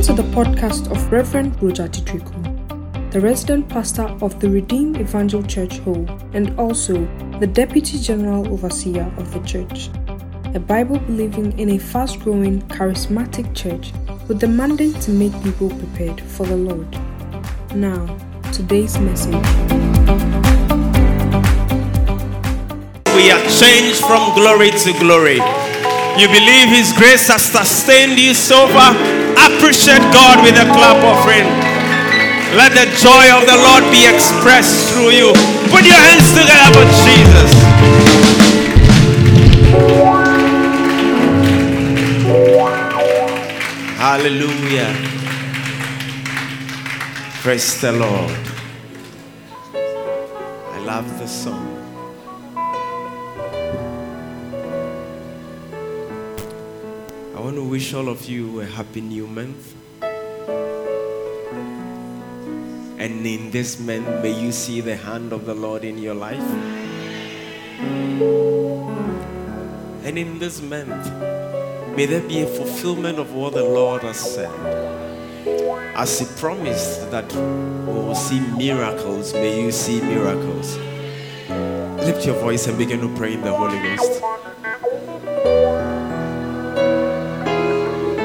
Welcome to the podcast of Reverend Roger Titriku, the resident pastor of the Redeemed Evangel Church Hall and also the Deputy General Overseer of the church. A Bible believing in a fast growing, charismatic church with the mandate to make people prepared for the Lord. Now, today's message. We are changed from glory to glory. You believe His grace has sustained you so far? Appreciate God with a clap offering. Let the joy of the Lord be expressed through you. Put your hands together for Jesus. Hallelujah. Praise the Lord. I love the song. Wish all of you a happy new month. And in this month, may you see the hand of the Lord in your life. And in this month, may there be a fulfillment of what the Lord has said. As He promised that we will see miracles, may you see miracles. Lift your voice and begin to pray in the Holy Ghost.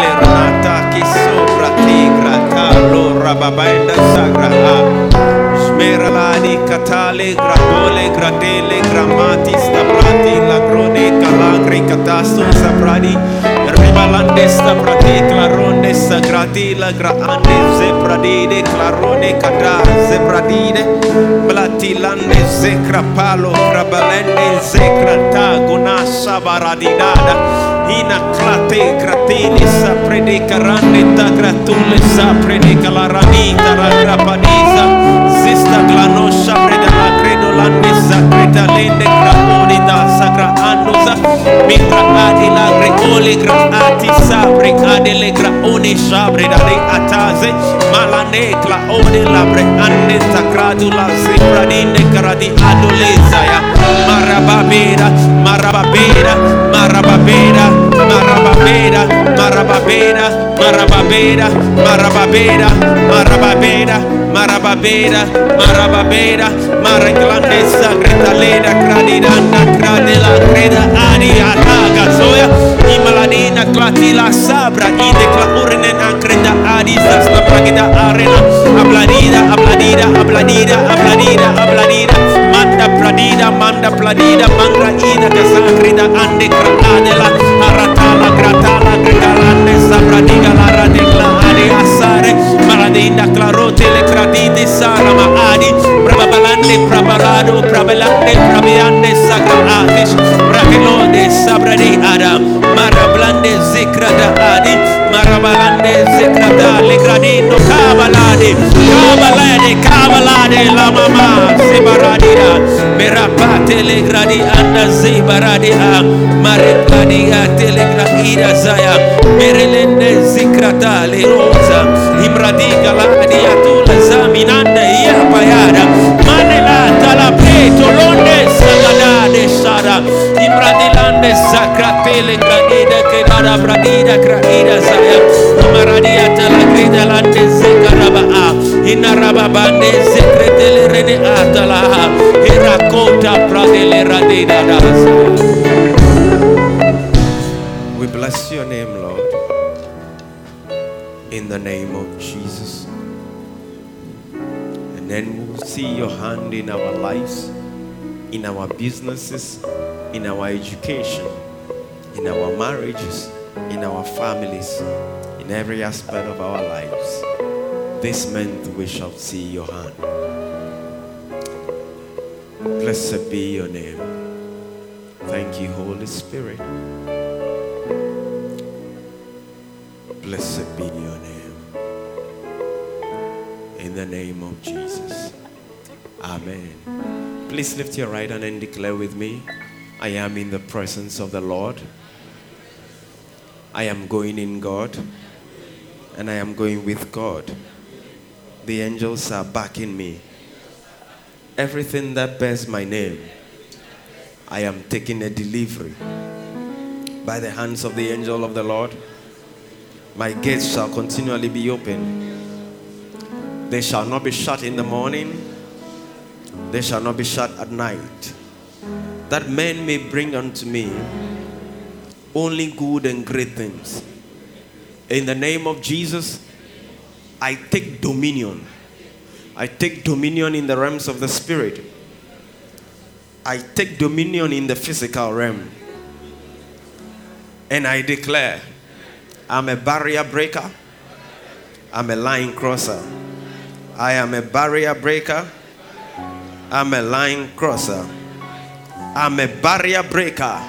le che sopra te grata l'ora babaenda sagra. Smera smeralani catale gradole gradele grammati staprati lagrone calagri catasto saprani ribalande staprati clarone sagrati la graande zepradide clarone cadar zepradide blatilande zecrapalo crabalende zecratago nasa baradinada Ina klate gratili sa predika ranita gratule sa predika la ranita la rapaniza zista glanosha predala credo la nessa creta lende gramonida sa graone sabre da re ataze malane cla ode la bre ande sacradu la zebra dinde caradi adoleza ya marababera marababera marababera marababera marababera marababera marababera marababera marababera, marababera, maranglandesa, cretalera, cradiranda, cradela, creda, aria, taga, zoya, i maladina, clatila, sabra, i declaurne, ancreda, adisa, snabragida, arena, abladida, abladida, abladida, abladida, abladida, manda pradida, manda pladida mangra, ida, casagrida, ande, cradela, aratala, gratala, gretalande, pradiga la radecla, arias Tele cratite sara maadi. Prabalande prabalado Prabalande prabiande sacra adis Pravilode sabrade ada. Marablande zikra da adis kabalande sekrada legrade no kabalade kabalade kabalade la mama sebaradira merapate legradi anda zebaradira maregradia telegradia zaya merelende zikrata le rosa imradiga la dia tu la zaminanda ia payada manela talapeto londe sagada de sara imradila bradida talagrida lande zekaraba a. Inaraba bande rene atala irakota pradele radida dasa We bless your name, Lord. In the name of Jesus. And then we'll see your hand in our lives, in our businesses, in our education, in our marriages, in our families, in every aspect of our lives. This month we shall see your hand. Blessed be your name. Thank you, Holy Spirit. Blessed be your name In the name of Jesus. Amen. Please lift your right hand and declare with me I am in the presence of the Lord. I am going in God. And I am going with God. The angels are backing me. Everything that bears my name, I am taking a delivery by the hands of the angel of the Lord. My gates shall continually be open. They shall not be shut in the morning, they shall not be shut at night. That men may bring unto me only good and great things. In the name of Jesus, I take dominion. I take dominion in the realms of the spirit. I take dominion in the physical realm. And I declare I'm a barrier breaker. I'm a line crosser. I am a barrier breaker. I'm a line crosser. I'm a barrier breaker.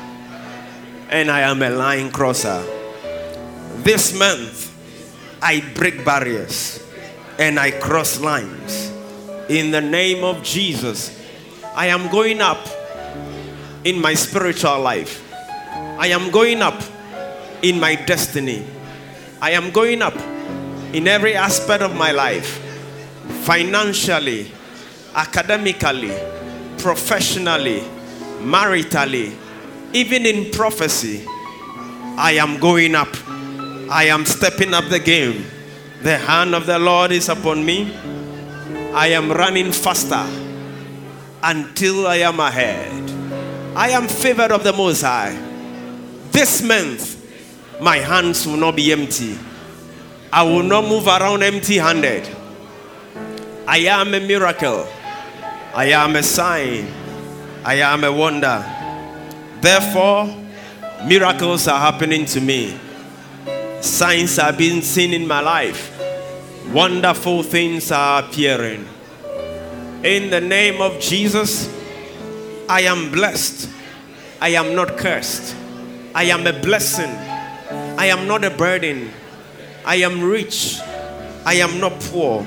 And I am a line crosser. This month, I break barriers and I cross lines. In the name of Jesus, I am going up in my spiritual life. I am going up in my destiny. I am going up in every aspect of my life financially, academically, professionally, maritally, even in prophecy. I am going up. I am stepping up the game. The hand of the Lord is upon me. I am running faster until I am ahead. I am favored of the Most High. This month, my hands will not be empty. I will not move around empty handed. I am a miracle. I am a sign. I am a wonder. Therefore, miracles are happening to me. Signs are being seen in my life. Wonderful things are appearing. In the name of Jesus, I am blessed. I am not cursed. I am a blessing. I am not a burden. I am rich. I am not poor.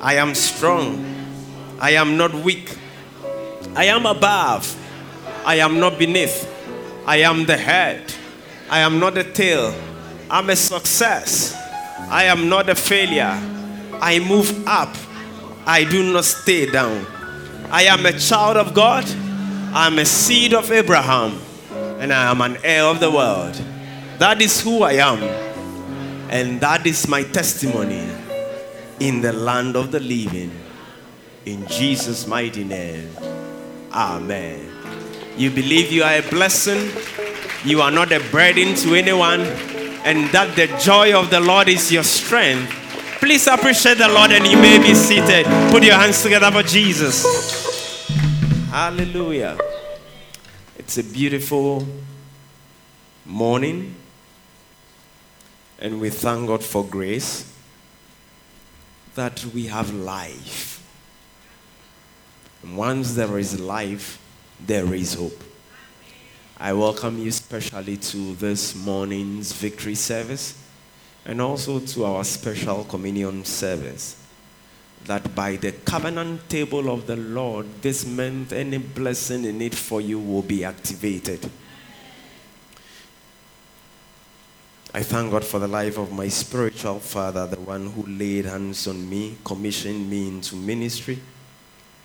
I am strong. I am not weak. I am above. I am not beneath. I am the head. I am not the tail. I'm a success. I am not a failure. I move up. I do not stay down. I am a child of God. I'm a seed of Abraham. And I am an heir of the world. That is who I am. And that is my testimony in the land of the living. In Jesus' mighty name. Amen. You believe you are a blessing, you are not a burden to anyone, and that the joy of the Lord is your strength. Please appreciate the Lord and you may be seated. Put your hands together for Jesus. Hallelujah. It's a beautiful morning, and we thank God for grace that we have life. Once there is life, there is hope. I welcome you specially to this morning's victory service and also to our special communion service. That by the covenant table of the Lord, this month, any blessing in it for you will be activated. I thank God for the life of my spiritual father, the one who laid hands on me, commissioned me into ministry.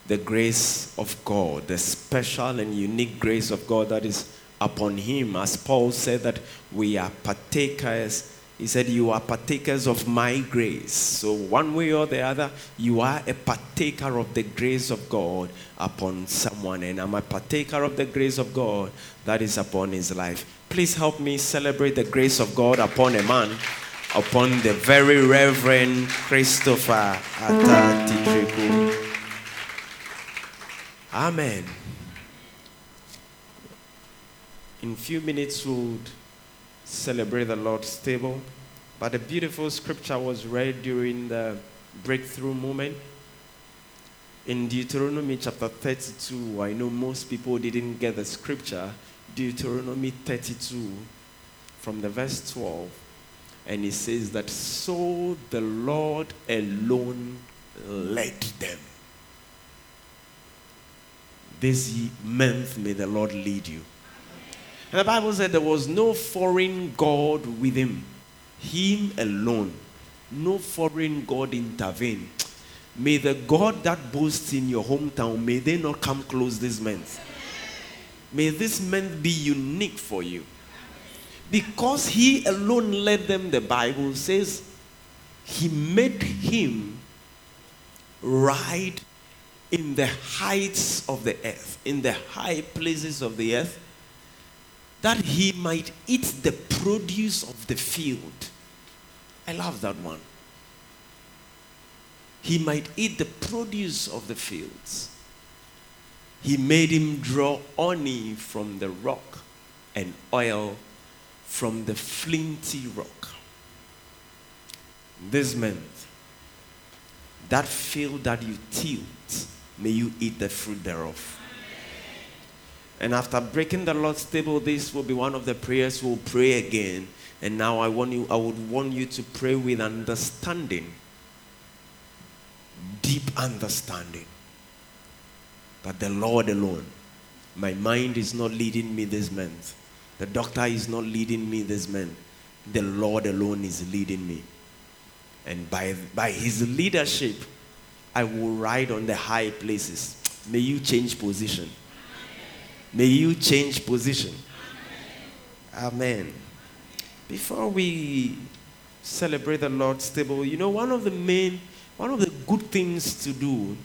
The grace of God, the special and unique grace of God that is upon him, as Paul said, that we are partakers. He said, You are partakers of my grace. So, one way or the other, you are a partaker of the grace of God upon someone. And I'm a partaker of the grace of God that is upon his life. Please help me celebrate the grace of God upon a man, upon the very Reverend Christopher Atatitriku. Amen. In few minutes, we'll celebrate the Lord's table. But a beautiful scripture was read during the breakthrough moment. In Deuteronomy chapter 32, I know most people didn't get the scripture. Deuteronomy 32, from the verse 12. And it says that, So the Lord alone led them. This month may the Lord lead you. And the Bible said there was no foreign God with him, him alone. No foreign God intervene. May the God that boasts in your hometown, may they not come close this month. May this month be unique for you. Because he alone led them, the Bible says, he made him ride in the heights of the earth, in the high places of the earth, that he might eat the produce of the field. I love that one. He might eat the produce of the fields. He made him draw honey from the rock and oil from the flinty rock. This meant that field that you tilled, may you eat the fruit thereof. And after breaking the Lord's table, this will be one of the prayers we'll pray again. And now I want you, I would want you to pray with understanding. Deep understanding. But the Lord alone. My mind is not leading me this month. The doctor is not leading me this month. The Lord alone is leading me. And by, by his leadership, I will ride on the high places. May you change position. May you change position. Amen. Before we celebrate the Lord's table, you know, one of the main, one of the good things to do,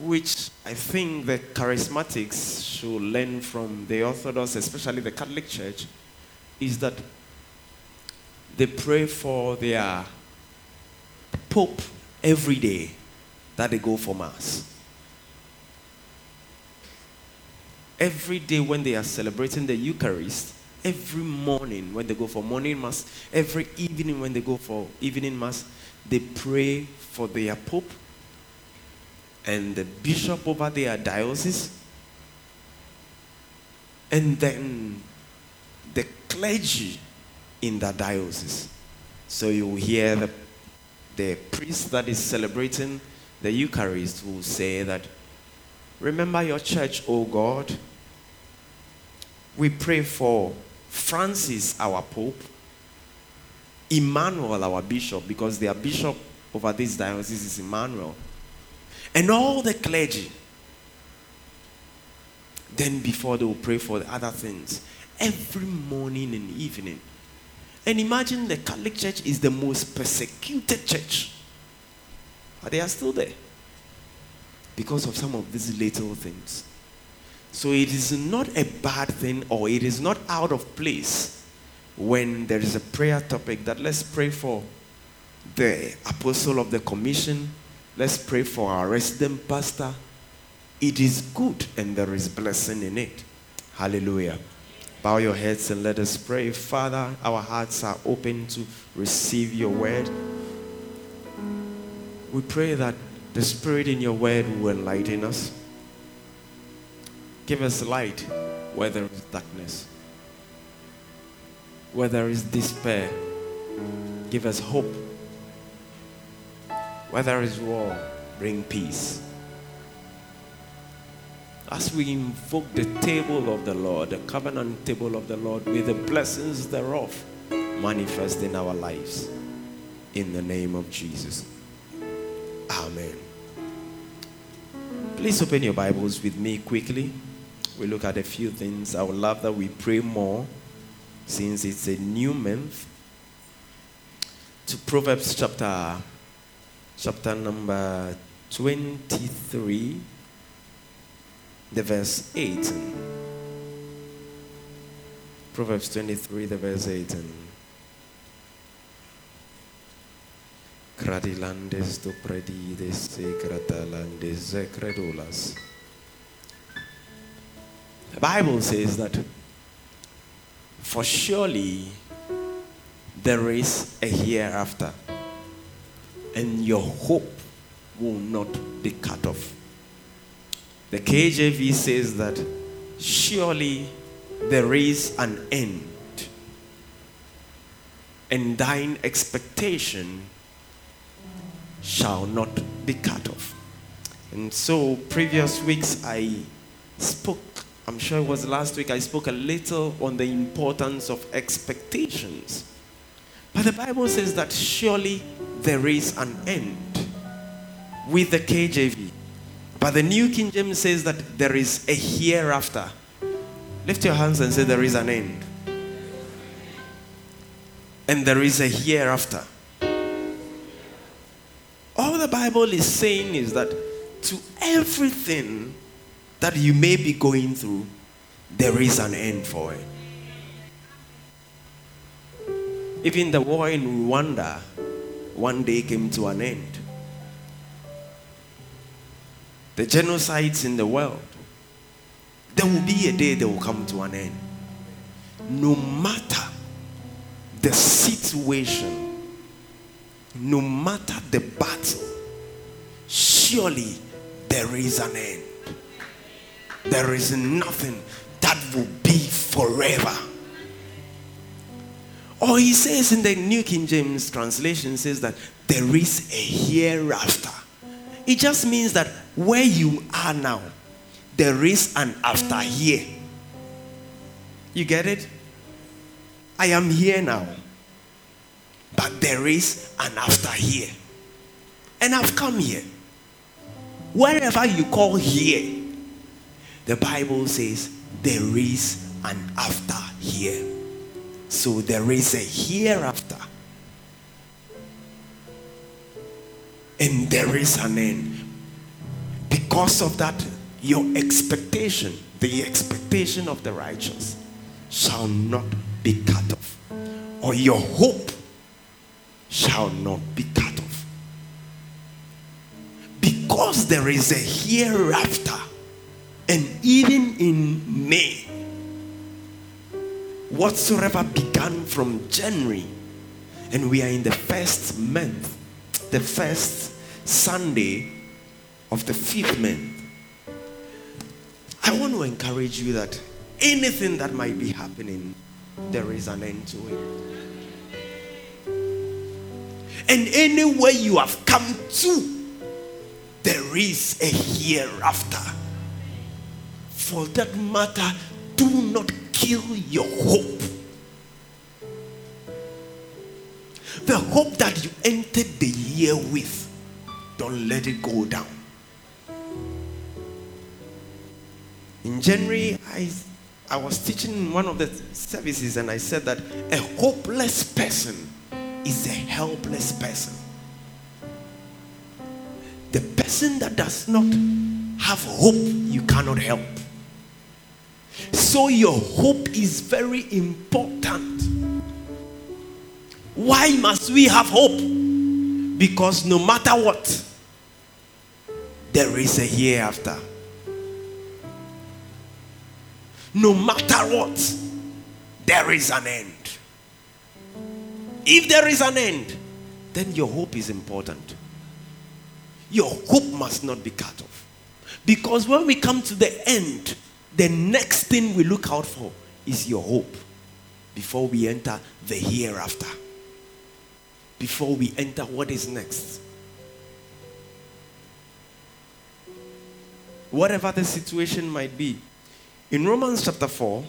which I think the charismatics should learn from the Orthodox, especially the Catholic Church, is that they pray for their Pope every day that they go for Mass. Every day when they are celebrating the Eucharist, every morning when they go for morning Mass, every evening when they go for evening Mass, they pray for their Pope and the bishop over their diocese, and then the clergy in the diocese. So you hear the, the priest that is celebrating the Eucharist will say that, Remember your church, O God. We pray for Francis, our Pope, Emmanuel, our Bishop, because their Bishop over this diocese is Emmanuel, and all the clergy. Then, before they will pray for the other things, every morning and evening. And imagine the Catholic Church is the most persecuted church. But they are still there because of some of these little things. So it is not a bad thing or it is not out of place when there is a prayer topic that let's pray for the apostle of the commission, let's pray for our resident pastor. It is good and there is blessing in it. Hallelujah. Bow your heads and let us pray. Father, our hearts are open to receive your word. We pray that the Spirit in your word will enlighten us. Give us light where there is darkness, where there is despair. Give us hope. Where there is war, bring peace. As we invoke the table of the Lord, the covenant table of the Lord, with the blessings thereof manifest in our lives. In the name of Jesus. Amen. Please open your Bibles with me quickly. We look at a few things. I would love that we pray more since it's a new month. To Proverbs chapter chapter number 23 the verse 18. Proverbs 23 the verse 18. Cradilandes to predides secretalandes credulas. The Bible says that for surely there is a hereafter, and your hope will not be cut off. The KJV says that surely there is an end, and thine expectation shall not be cut off. And so, previous weeks I spoke, I'm sure it was last week, I spoke a little on the importance of expectations. But the Bible says that surely there is an end with the KJV. But the New King James says that there is a hereafter. Lift your hands and say, There is an end. And there is a hereafter. All the Bible is saying is that to everything that you may be going through, there is an end for it. Even the war in Rwanda one day came to an end. The genocides in the world, there will be a day they will come to an end. No matter the situation, no matter the battle, surely there is an end. There is nothing that will be forever. Or he says in the New King James translation says that there is a hereafter. It just means that where you are now, there is an after here. You get it? I am here now. But there is an after here. And I've come here. Wherever you call here, the Bible says there is an after here. So there is a hereafter. And there is an end. Because of that, your expectation, the expectation of the righteous, shall not be cut off. Or your hope shall not be cut off. Because there is a hereafter. And even in May, whatsoever began from January, and we are in the first month, the first Sunday of the fifth month. I want to encourage you that anything that might be happening, there is an end to it. And anywhere you have come to, there is a hereafter. For that matter, do not kill your hope. The hope that you entered the year with, don't let it go down. In January, I, I was teaching one of the services and I said that a hopeless person is a helpless person. The person that does not have hope, you cannot help. So, your hope is very important. Why must we have hope? Because no matter what, there is a hereafter. No matter what, there is an end. If there is an end, then your hope is important. Your hope must not be cut off. Because when we come to the end, the next thing we look out for is your hope before we enter the hereafter. Before we enter what is next. Whatever the situation might be. In Romans chapter 4,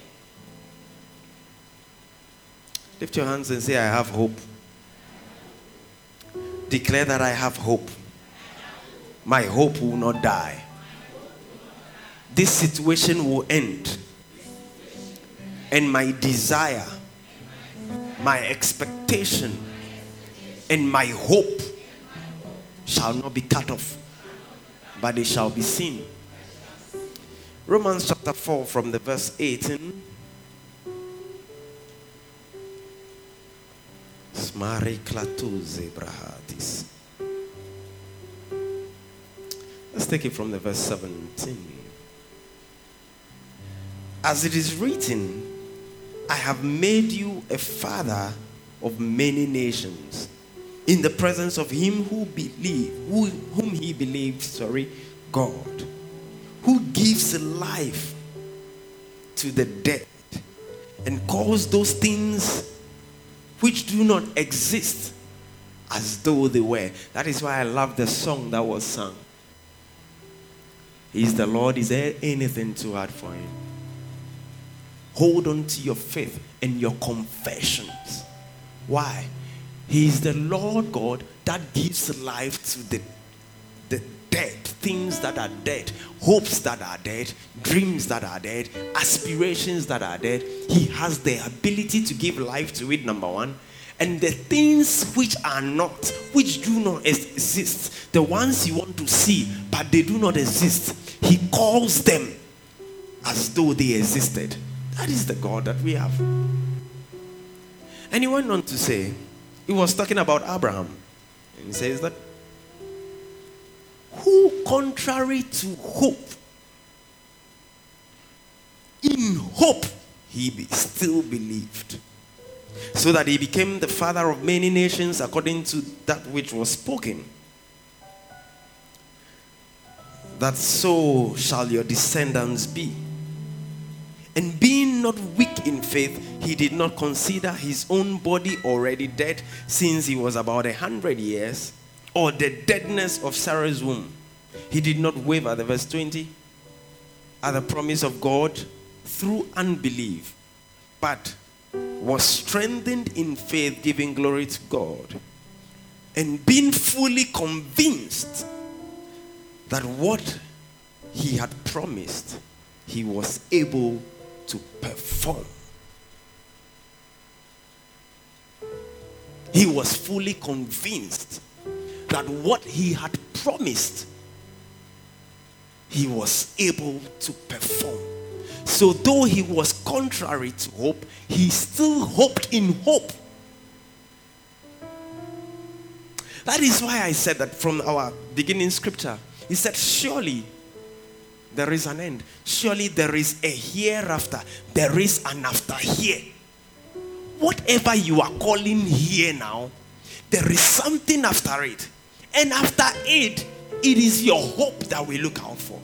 lift your hands and say, I have hope. Declare that I have hope. My hope will not die this situation will end. And my desire, my expectation, and my hope shall not be cut off, but they shall be seen. Romans chapter 4, from the verse 18. Let's take it from the verse 17. As it is written, I have made you a father of many nations in the presence of him who believe, who, whom he believed, sorry, God, who gives life to the dead and calls those things which do not exist as though they were. That is why I love the song that was sung. Is the Lord, is there anything too hard for him? Hold on to your faith and your confessions. Why? He is the Lord God that gives life to the, dead, things that are dead, hopes that are dead, dreams that are dead, aspirations that are dead. He has the ability to give life to it, number one. And the things which are not, which do not exist, the ones you want to see, but they do not exist, He calls them as though they existed. That is the God that we have. And he went on to say, he was talking about Abraham. And he says that, who contrary to hope, in hope, he be, still believed. So that he became the father of many nations according to that which was spoken. That so shall your descendants be. And being not weak in faith, he did not consider his own body already dead, since he was about a hundred years, or the deadness of Sarah's womb. He did not waver, the verse 20, at the promise of God through unbelief, but was strengthened in faith, giving glory to God, and being fully convinced that what he had promised, he was able to perform. He was fully convinced that what he had promised, he was able to perform. So, though he was contrary to hope, he still hoped in hope. That is why I said that from our beginning scripture. He said, Surely there is an end. Surely there is a hereafter. There is an after here. Whatever you are calling here now, there is something after it. And after it, it is your hope that we look out for.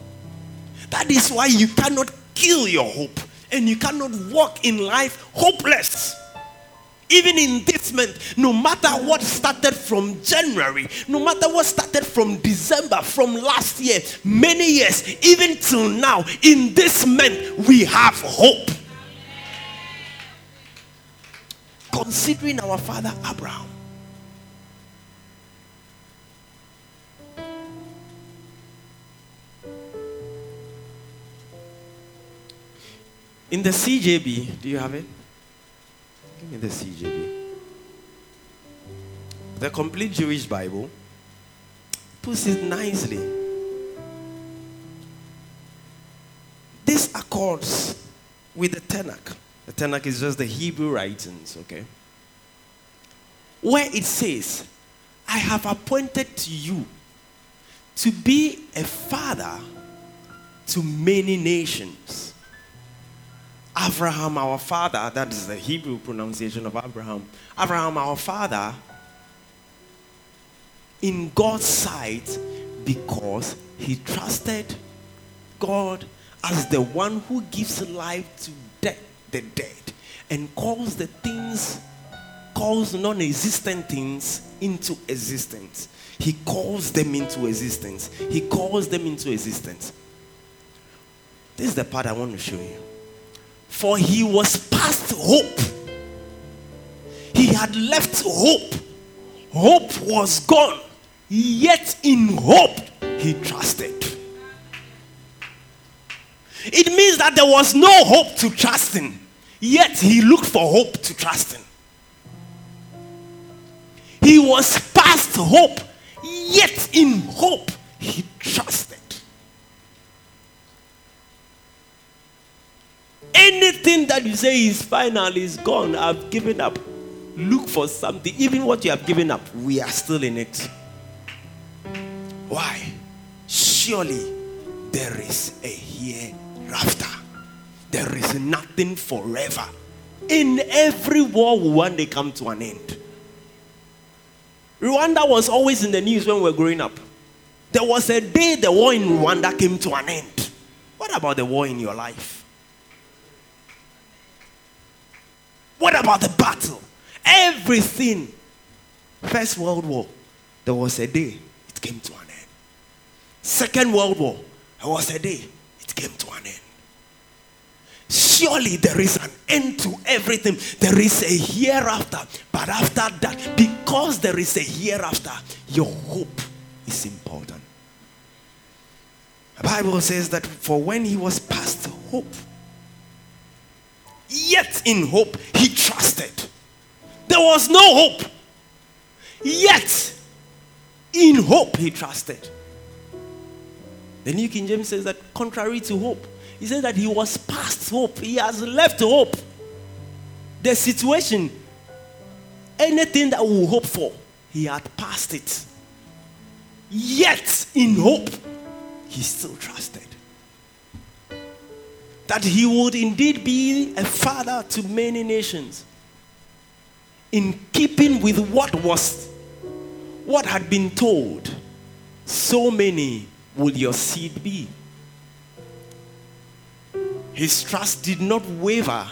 That is why you cannot kill your hope and you cannot walk in life hopeless. Even in this month, no matter what started from January, no matter what started from December, from last year, many years, even till now, in this month, we have hope. Considering our father Abraham. In the CJB, do you have it? Give me the CJB. The complete Jewish Bible puts it nicely. This accords with the Tanakh. The Tanakh is just the Hebrew writings, okay? Where it says, I have appointed to you to be a father to many nations. Abraham, our father, that is the Hebrew pronunciation of Abraham. Abraham, our father, in God's sight, because he trusted God as the one who gives life to de- the dead and calls the things, calls non existent things into existence. He calls them into existence. He calls them into existence. This is the part I want to show you. For he was past hope. He had left hope. Hope was gone. Yet in hope he trusted. It means that there was no hope to trust in. Yet he looked for hope to trust in. He was past hope. Yet in hope he trusted. Anything that you say is final is gone. I've given up. Look for something. Even what you have given up, we are still in it. Why? Surely there is a hereafter. There is nothing forever. In every war will one day come to an end. Rwanda was always in the news when we were growing up. There was a day the war in Rwanda came to an end. What about the war in your life? What about the battle? Everything First World War, there was a day it came to an end. Second World War, there was a day it came to an end. Surely there is an end to everything. There is a hereafter. But after that, because there is a hereafter, your hope is important. The Bible says that for when he was past hope, yet in hope he trusted. There was no hope, yet in hope he trusted. The New King James says that contrary to hope, he says that he was past hope. He has left hope. The situation, anything that we hope for, he had passed it. Yet, in hope, he still trusted that he would indeed be a father to many nations in keeping with what was what had been told so many will your seed be. His trust did not waver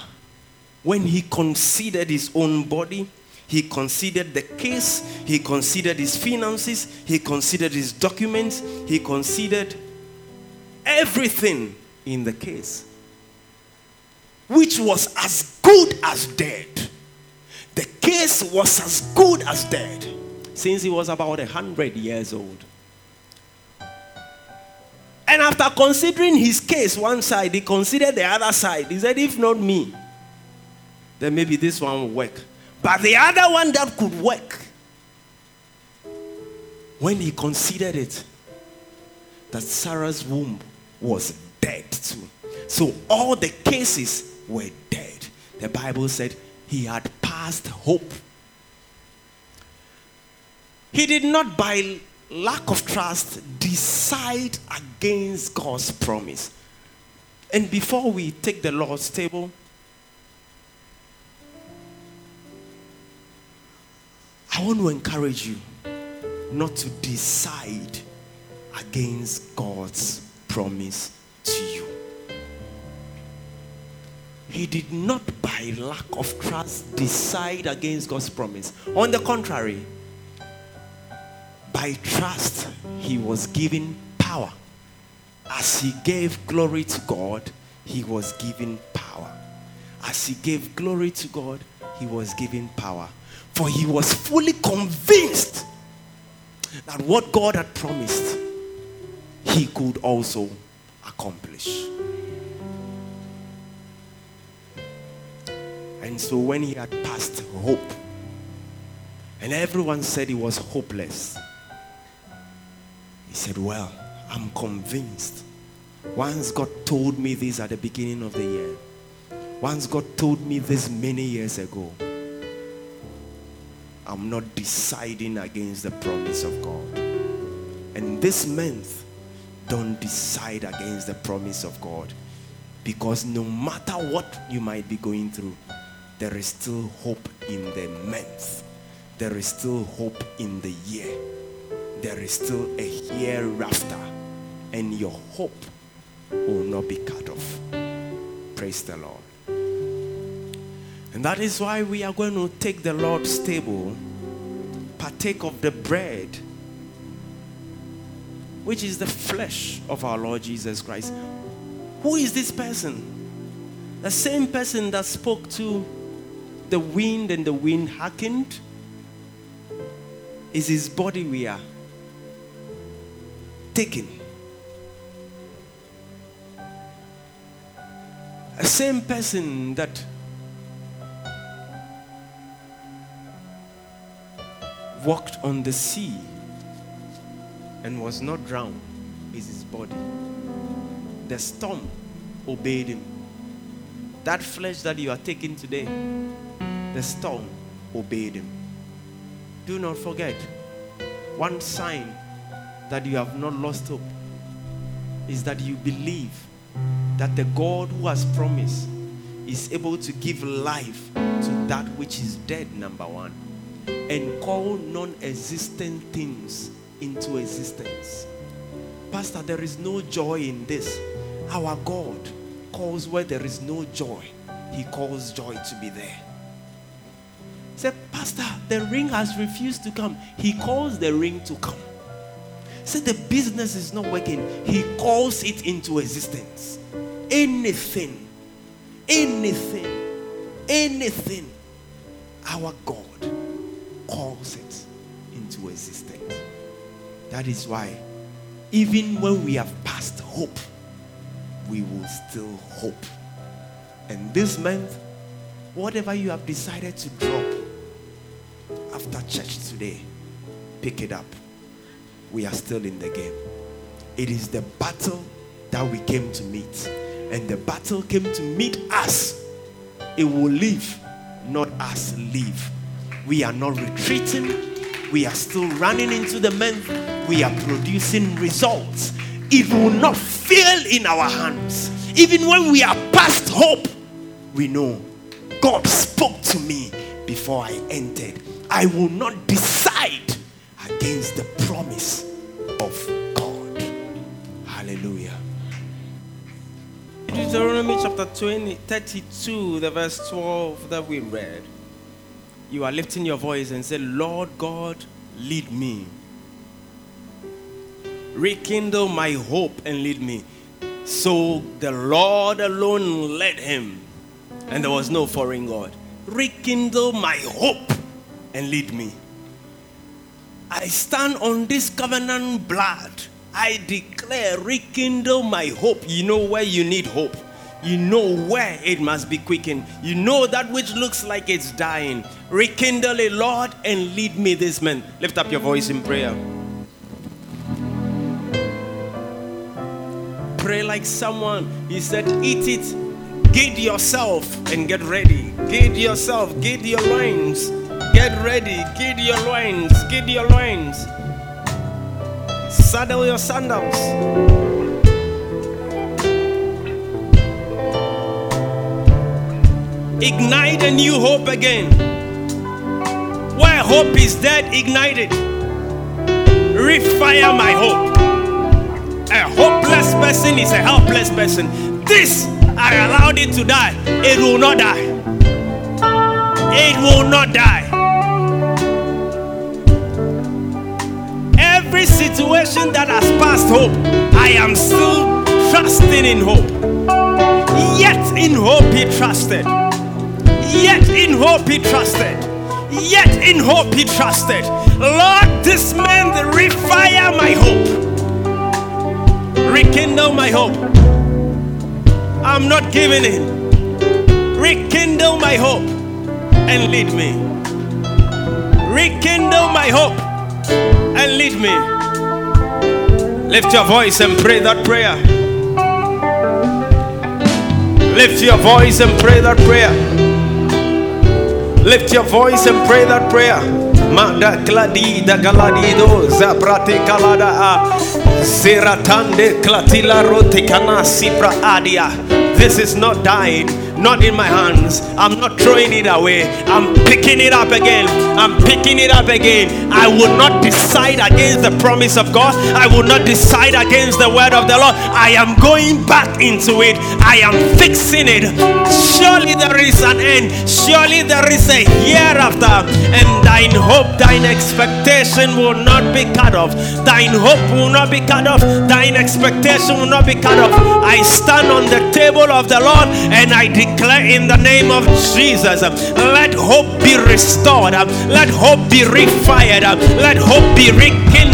when he considered his own body, he considered the case, he considered his finances, he considered his documents, he considered everything in the case, which was as good as dead. The case was as good as dead since he was about a hundred years old. And after considering his case, one side, he considered the other side. He said, If not me, then maybe this one will work. But the other one that could work, when he considered it, that Sarah's womb was dead too. So all the cases were dead. The Bible said he had passed hope. He did not by lack of trust decide against God's promise. And before we take the Lord's table, I want to encourage you not to decide against God's promise to you. He did not, by lack of trust, decide against God's promise. On the contrary, by trust, he was given power. As he gave glory to God, he was given power. As he gave glory to God, he was given power. For he was fully convinced that what God had promised, he could also accomplish. And so when he had passed hope, and everyone said he was hopeless, he said, Well, I'm convinced. Once God told me this at the beginning of the year, once God told me this many years ago, I'm not deciding against the promise of God. And this month, don't decide against the promise of God. Because no matter what you might be going through, there is still hope in the month. There is still hope in the year there is still a hereafter, and your hope will not be cut off. Praise the Lord. And that is why we are going to take the Lord's table, partake of the bread, which is the flesh of our Lord Jesus Christ. Who is this person? The same person that spoke to the wind and the wind hearkened is his body we are taken. The same person that walked on the sea and was not drowned is his body. The storm obeyed him. That flesh that you are taking today, the storm obeyed him. Do not forget one sign that you have not lost hope is that you believe that the God who has promised is able to give life to that which is dead, number one, and call non existent things into existence. Pastor, there is no joy in this. Our God calls where there is no joy, He calls joy to be there. Say, Pastor, the ring has refused to come. He calls the ring to come. Say the business is not working. He calls it into existence. Anything, anything, anything, our God calls it into existence. That is why, even when we have passed hope, we will still hope. And this month, whatever you have decided to drop after church today, pick it up. We are still in the game. It is the battle that we came to meet. And the battle came to meet us. It will leave, not us leave. We are not retreating. We are still running into the month. We are producing results. It will not fail in our hands. Even when we are past hope, we know God spoke to me before I entered. I will not decide against the promise of God. Hallelujah. Deuteronomy chapter 20, 32, the verse 12 that we read. You are lifting your voice and say, Lord God, lead me. Rekindle my hope and lead me. So the Lord alone led him, and there was no foreign God. Rekindle my hope and lead me. I stand on this covenant blood. I declare, rekindle my hope. You know where you need hope. You know where it must be quickened. You know that which looks like it's dying. Rekindle it, Lord, and lead me this man. Lift up your voice in prayer. Pray like someone. He said, Eat it, gid yourself, and get ready. Gid yourself, gid your loins. Get ready, gid your loins, gid your loins. Saddle your sandals. Ignite a new hope again. Where hope is dead, ignite it. Refire my hope. A hopeless person is a helpless person. This, I allowed it to die. It will not die. It will not die. Situation that has passed hope, I am still trusting in hope. Yet in hope he trusted. Yet in hope he trusted. Yet in hope he trusted. Lord, this man refire my hope. Rekindle my hope. I'm not giving in. Rekindle my hope and lead me. Rekindle my hope and lead me. Lift your voice and pray that prayer. Lift your voice and pray that prayer. Lift your voice and pray that prayer. Manda kladi da zabrate kalada a klatila rote kana sipra adia. This is not dying not in my hands. I'm not throwing it away. I'm picking it up again. I'm picking it up again. I will not decide against the promise of God. I will not decide against the word of the Lord. I am going back into it. I am fixing it. Surely there is an end. Surely there is a hereafter. And thine hope, thine expectation will not be cut off. Thine hope will not be cut off. Thine expectation will not be cut off. I stand on the table of the Lord and I declare declare in the name of Jesus let hope be restored, let hope be refired, let hope be rekindled.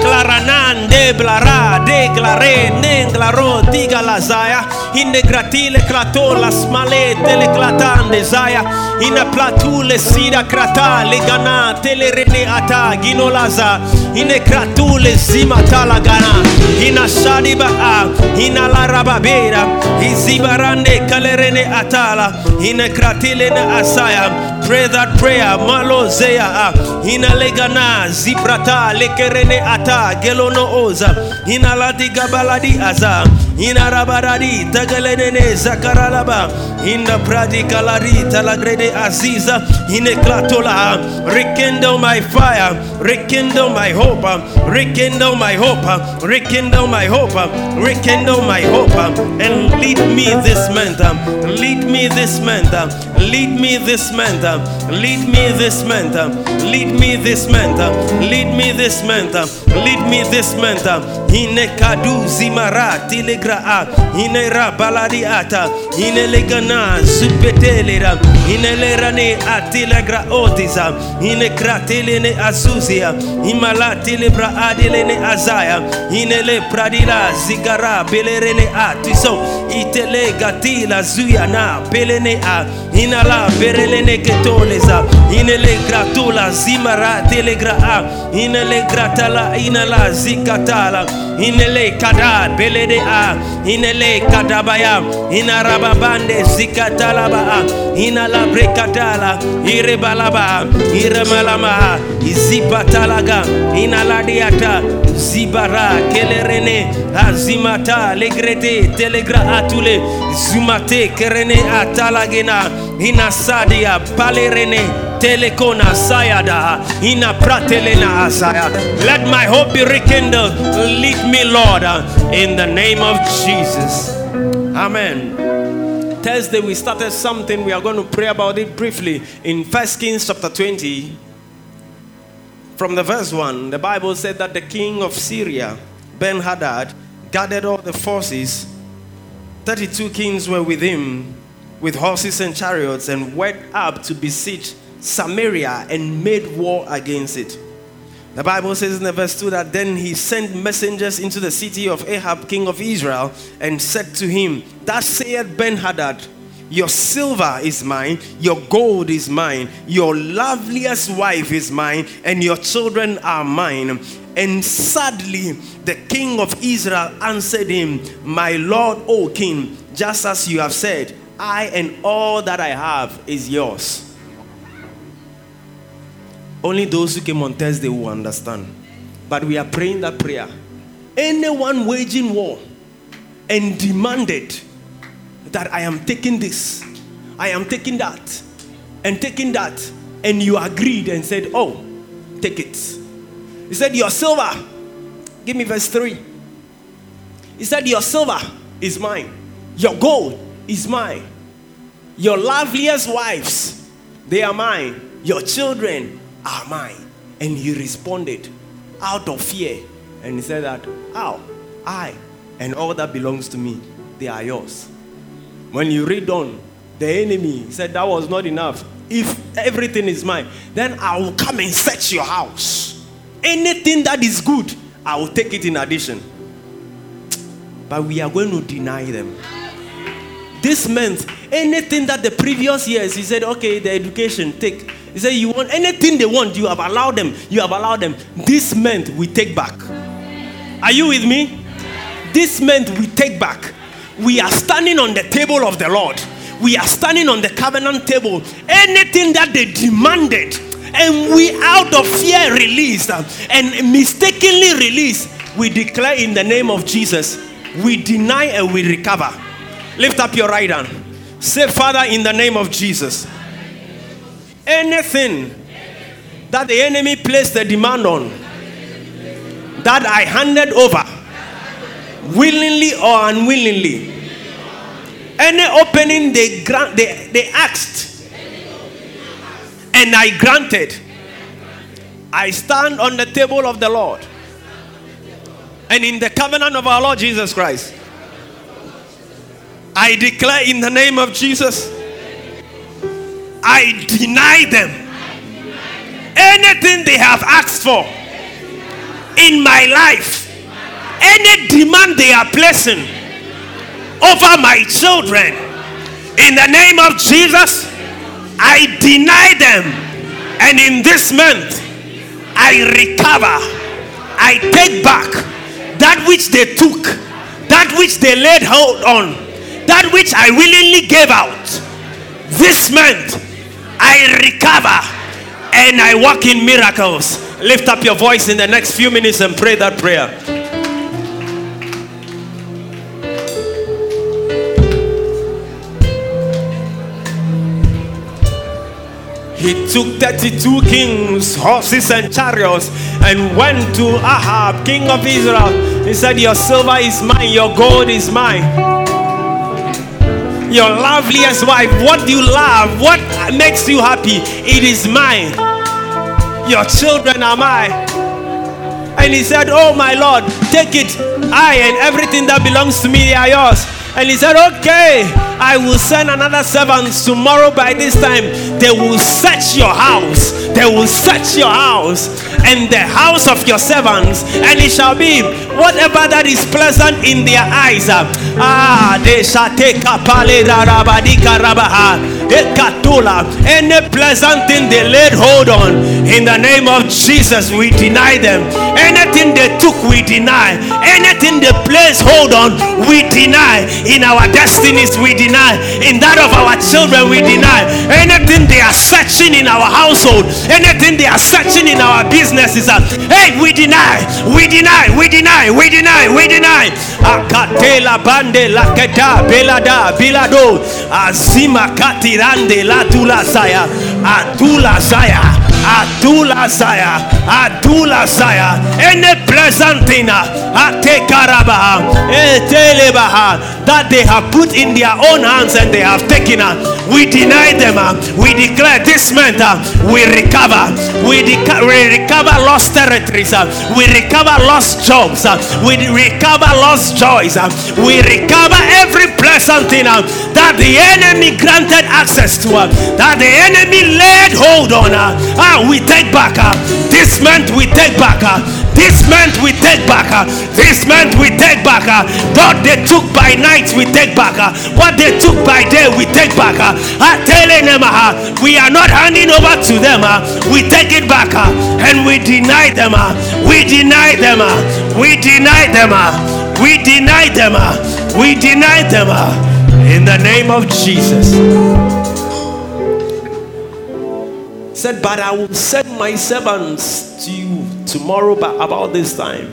Claranan de blara de clare nenglaro diga la zaya. In de gratile clato la tele clatande zaya. In platule sida krata le gana tele rene ata ginolaza in a kratule zimata la gana in a shadiba a in a la rababera. Izibarande kalerene atala. In na asaya pray that prayer. Malo zeya ah. in a legana zibrata lekerene ata gelono oza. In a ladiga baladi aza Ina rabaradi tagalene zakaralaba. Inda pradikalari talagrede aziza. Ine klatola. Rekindle my fire. Rekindle my hope. Rekindle my hope. Rekindle my hope. Rekindle my hope. And lead me this month. Lead me this month. Lead me this month. Lead me this month. Lead me this month. Lead me this month. Lead me this month. Ine kadu zimara tilegra ine rabaladi ata ine legana zupetelera ine lerane atilegra otiza ine kratelene azuzia imalati lebra adelene azaya ine le pradila zigara belerene atiso itele gatila zuyana pelene a inala berelene ketoleza ine le gratula zimara telegra a ine le gratala inala zikatala ine le kada belede a ine le kadabaya ina rababande zikatalaba ina la brekatala ire balaba ire malama izipatalaga ina ladiata zibara kelerene azimata legrete telegra atule zumate kerene atalagena ina sadia palerene ina asaya let my hope be rekindled. Lead me lord in the name of jesus. Amen. Thursday we started something. We are going to pray about it briefly in first kings chapter 20 from the verse 1 the bible said that the king of syria ben-hadad gathered all the forces. 32 kings were with him with horses and chariots and went up to besiege Samaria and made war against it. The Bible says in the verse 2 that then he sent messengers into the city of Ahab, king of Israel, and said to him, Thus saith Ben Hadad, Your silver is mine, your gold is mine, your loveliest wife is mine, and your children are mine. And sadly, the king of Israel answered him, My lord, O king, just as you have said, I and all that I have is yours. Only those who came on Thursday will understand. But we are praying that prayer. Anyone waging war and demanded that I am taking this, I am taking that, and taking that, and you agreed and said, Oh, take it. He said, Your silver, give me verse 3. He said, Your silver is mine, your gold is mine, your loveliest wives, they are mine, your children are mine. And he responded out of fear. And he said that, How? I and all that belongs to me, they are yours. When you read on, the enemy said that was not enough. If everything is mine, then I will come and search your house. Anything that is good, I will take it in addition. But we are going to deny them. This meant anything that the previous years, he said, okay, the education, take. He said, You want anything they want, you have allowed them. You have allowed them. This month we take back. Are you with me? This month we take back. We are standing on the table of the Lord. We are standing on the covenant table. Anything that they demanded, and we out of fear released and mistakenly released, we declare in the name of Jesus, we deny and we recover. Lift up your right hand. Say, Father, in the name of Jesus anything that the enemy placed a demand on that I handed over willingly or unwillingly. Any opening they grant they, they asked and I granted. I stand on the table of the Lord and in the covenant of our Lord Jesus Christ. I declare in the name of Jesus I deny them anything they have asked for in my life, any demand they are placing over my children, in the name of Jesus, I deny them. And in this month, I recover, I take back that which they took, that which they laid hold on, that which I willingly gave out. This month, I recover and I walk in miracles. Lift up your voice in the next few minutes and pray that prayer. He took 32 kings, horses, and chariots and went to Ahab, king of Israel. He said, Your silver is mine, your gold is mine. Your loveliest wife, what do you love? What makes you happy? It is mine. Your children are mine. And he said, Oh my Lord, take it. I and everything that belongs to me are yours. And he said, Okay, I will send another servant tomorrow by this time. They will search your house. They will search your house and the house of your servants, and it shall be whatever that is pleasant in their eyes. Ah, they shall take a any pleasant thing they laid hold on in the name of Jesus, we deny them. Anything they took, we deny. Anything they place hold on, we deny. In our destinies, we deny. In that of our children, we deny. Anything they are searching in our household, anything they are searching in our businesses, uh, hey, we deny, we deny, we deny, we deny, we deny. Akatela bande laketa belada bilado azima katirande latula saya atula saya Adula Zaya, Adula Zaya, any pleasant thing, Atekarabaha, Etelebaha, that they have put in their own hands and they have taken, we deny them, uh, we declare this month uh, we recover, we, deca- we recover lost territories, uh, we recover lost jobs, we recover lost joys, we recover every pleasant thing that the enemy granted access to, that the enemy laid hold on. We take back. Uh, this month we take back. Uh, this month we take back. Uh, this month we take back. Uh, what they took by night we take back. Uh, what they took by day we take back. Uh, them uh, we are not handing over to them. Uh, we take it back uh, and we deny them. Uh, we deny them. Uh, we deny them. Uh, we deny them. Uh, we deny them. Uh, in the name of Jesus said, But I will send my servants to you tomorrow about this time,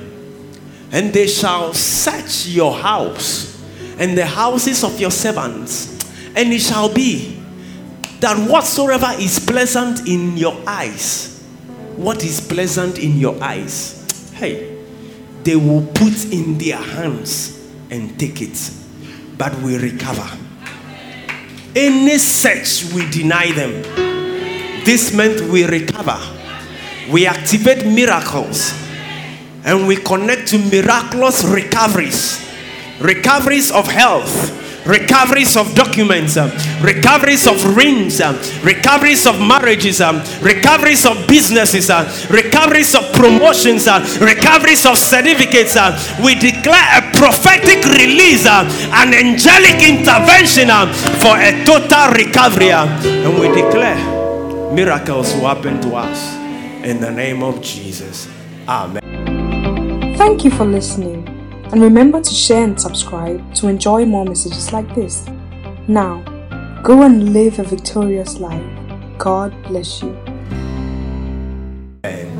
and they shall search your house and the houses of your servants, and it shall be that whatsoever is pleasant in your eyes, what is pleasant in your eyes, hey, they will put in their hands and take it, but we recover. Any search, we deny them this month we recover, we activate miracles, and we connect to miraculous recoveries. Recoveries of health. Recoveries of documents, recoveries of rings, recoveries of marriages, recoveries of businesses, recoveries of promotions, recoveries of certificates. We declare a prophetic release, an angelic intervention for a total recovery, and we declare miracles will happen to us. In the name of Jesus. Amen. Thank you for listening. And remember to share and subscribe to enjoy more messages like this. Now, go and live a victorious life. God bless you. Amen.